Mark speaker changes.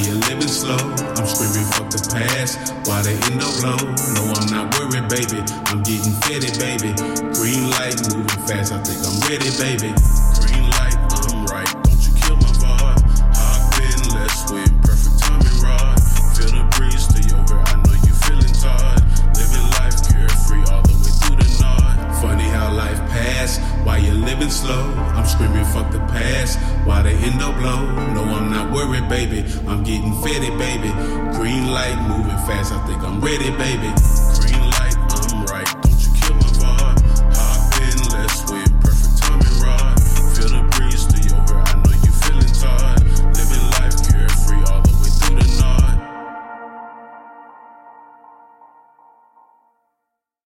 Speaker 1: you living slow? I'm screaming fuck the past. Why they end the low? No, I'm not worried, baby. I'm getting fitted, baby. Green light, moving fast. I think I'm ready, baby. Green light, I'm right. Living slow. I'm screaming fuck the past. Why end up low? No, I'm not worried, baby. I'm getting fitted, baby. Green light moving fast. I think I'm ready, baby.